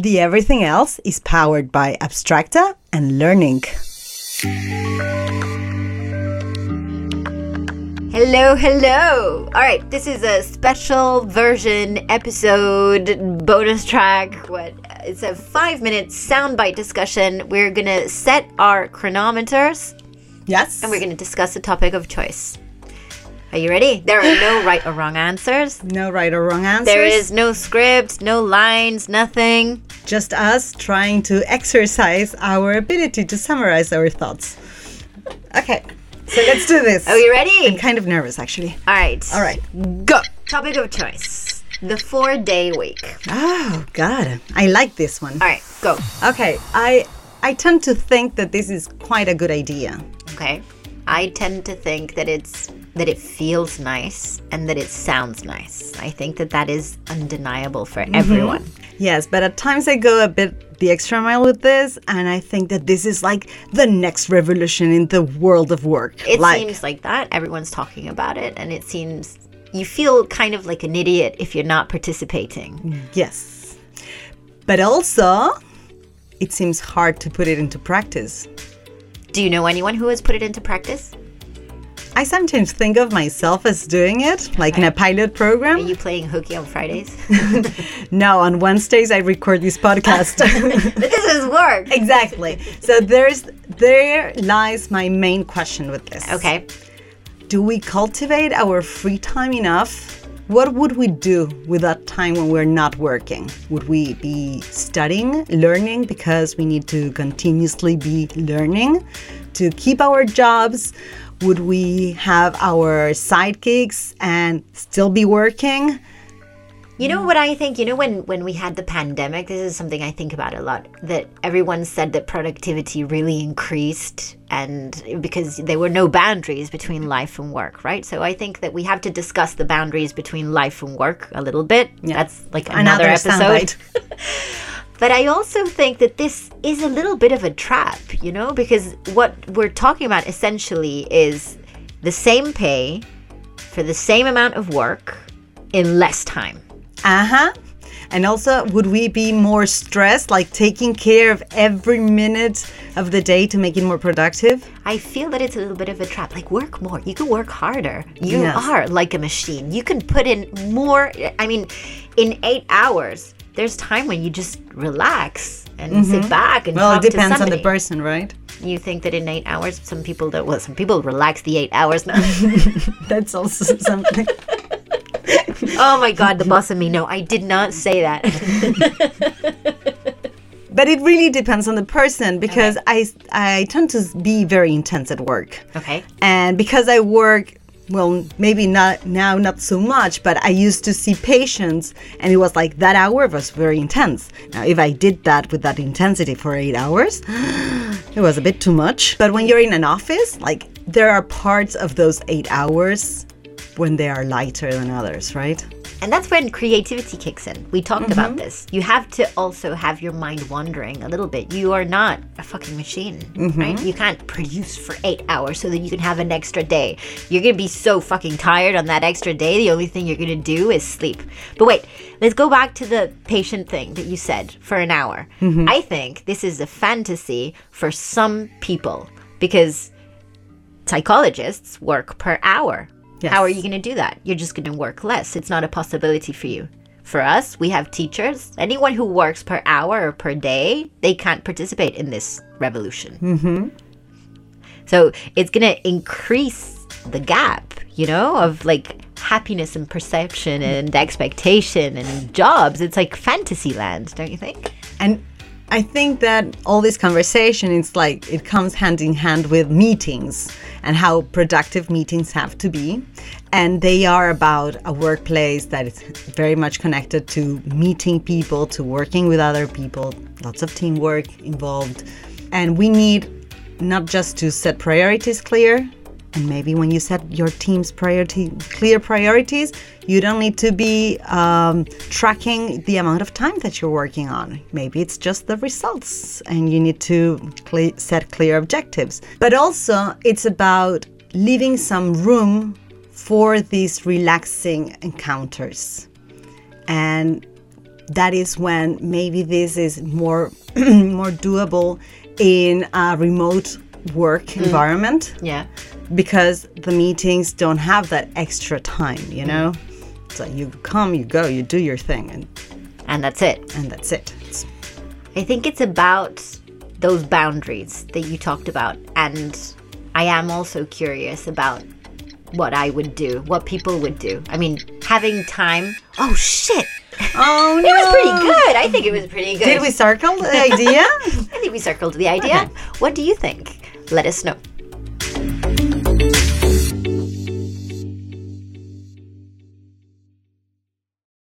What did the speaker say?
The Everything Else is powered by Abstracta and Learning. Hello, hello. All right, this is a special version episode bonus track. What? It's a five minute soundbite discussion. We're gonna set our chronometers Yes. and we're gonna discuss the topic of choice. Are you ready? There are no right or wrong answers. no right or wrong answers. There is no script, no lines, nothing. just us trying to exercise our ability to summarize our thoughts. Okay, so let's do this. Are you ready? I'm kind of nervous actually. All right. All right. Go. Topic of choice. The four day week. Oh God, I like this one. All right, go. Okay, I I tend to think that this is quite a good idea. Okay. I tend to think that it's that it feels nice and that it sounds nice. I think that that is undeniable for mm-hmm. everyone. Yes, but at times I go a bit the extra mile with this, and I think that this is like the next revolution in the world of work. It like, seems like that. Everyone's talking about it and it seems you feel kind of like an idiot if you're not participating. yes, but also it seems hard to put it into practice. Do you know anyone who has put it into practice? I sometimes think of myself as doing it, like in a pilot program. Are you playing hooky on Fridays? No, on Wednesdays I record this podcast. but this is work. exactly. So there's there lies my main question with this. Okay. Do we cultivate our free time enough? What would we do with that time when we're not working? Would we be studying, learning because we need to continuously be learning to keep our jobs? Would we have our sidekicks and still be working? You know what I think? You know when when we had the pandemic, this is something I think about a lot. That everyone said that productivity really increased, and because there were no boundaries between life and work, right? So I think that we have to discuss the boundaries between life and work a little bit. That's like another, episode. But I also think that this is a little bit of a trap, you know, because what we're talking about essentially is the same pay for the same amount of work in less time. Uh huh. And also, would we be more stressed, like taking care of every minute of the day to make it more productive? I feel that it's a little bit of a trap. Like, work more. You can work harder. You Yes. are like a machine. You can put in more. I mean, in eight hours, there's time when you just relax and sit back and Mm-hmm. Well, talk it depends on the person, right? You think that in eight hours, some people don't. Well, some people relax the eight hours. No. That's also something. oh my God, the boss and me. No, I did not say that. But it really depends on the person because I, I tend to be very intense at work. okay. And because I work, well, maybe not now, not so much, but I used to see patients and it was like that hour was very intense. Now, if I did that with that intensity for eight hours, it was a bit too much. But when you're in an office, like there are parts of those eight hours when they are lighter than others, right? And that's when creativity kicks in. We talked mm-hmm. about this. You have to also have your mind wandering a little bit. You are not a fucking machine, mm-hmm. right? You can't produce for eight hours so that you can have an extra day. You're gonna be so fucking tired on that extra day. The only thing you're gonna do is sleep. But wait, let's go back to the patient thing that you said for an hour. Mm-hmm. I think this is a fantasy for some people because psychologists work per hour. Yes. How are you going to do that? You're just going to work less. It's not a possibility for you. For us, we have teachers. Anyone who works per hour or per day, they can't participate in this revolution. Mm-hmm. So it's going to increase the gap, you know, of like happiness and perception and expectation and jobs. It's like fantasy land, don't you think? And I think that all this conversation is like it comes hand in hand with meetings and how productive meetings have to be. And they are about a workplace that is very much connected to meeting people, to working with other people, lots of teamwork involved. And we need not just to set priorities clear, and maybe when you set your team's priority clear priorities, you don't need to be um, tracking the amount of time that you're working on. Maybe it's just the results, and you need to cle set clear objectives. But also, it's about leaving some room for these relaxing encounters. And that is when maybe this is more more doable in a remote work environment Yeah. Because the meetings don't have that extra time, you know? So you come, you go, you do your thing, and, And that's it. and that's it. It's, I think it's about those boundaries that you talked about. And I am also curious about what I would do, what people would do. I mean, having time. Oh, shit. oh, no. It was pretty good. I think it was pretty good. Did we circle the idea? I think we circled the idea. Okay. What do you think? Let us know.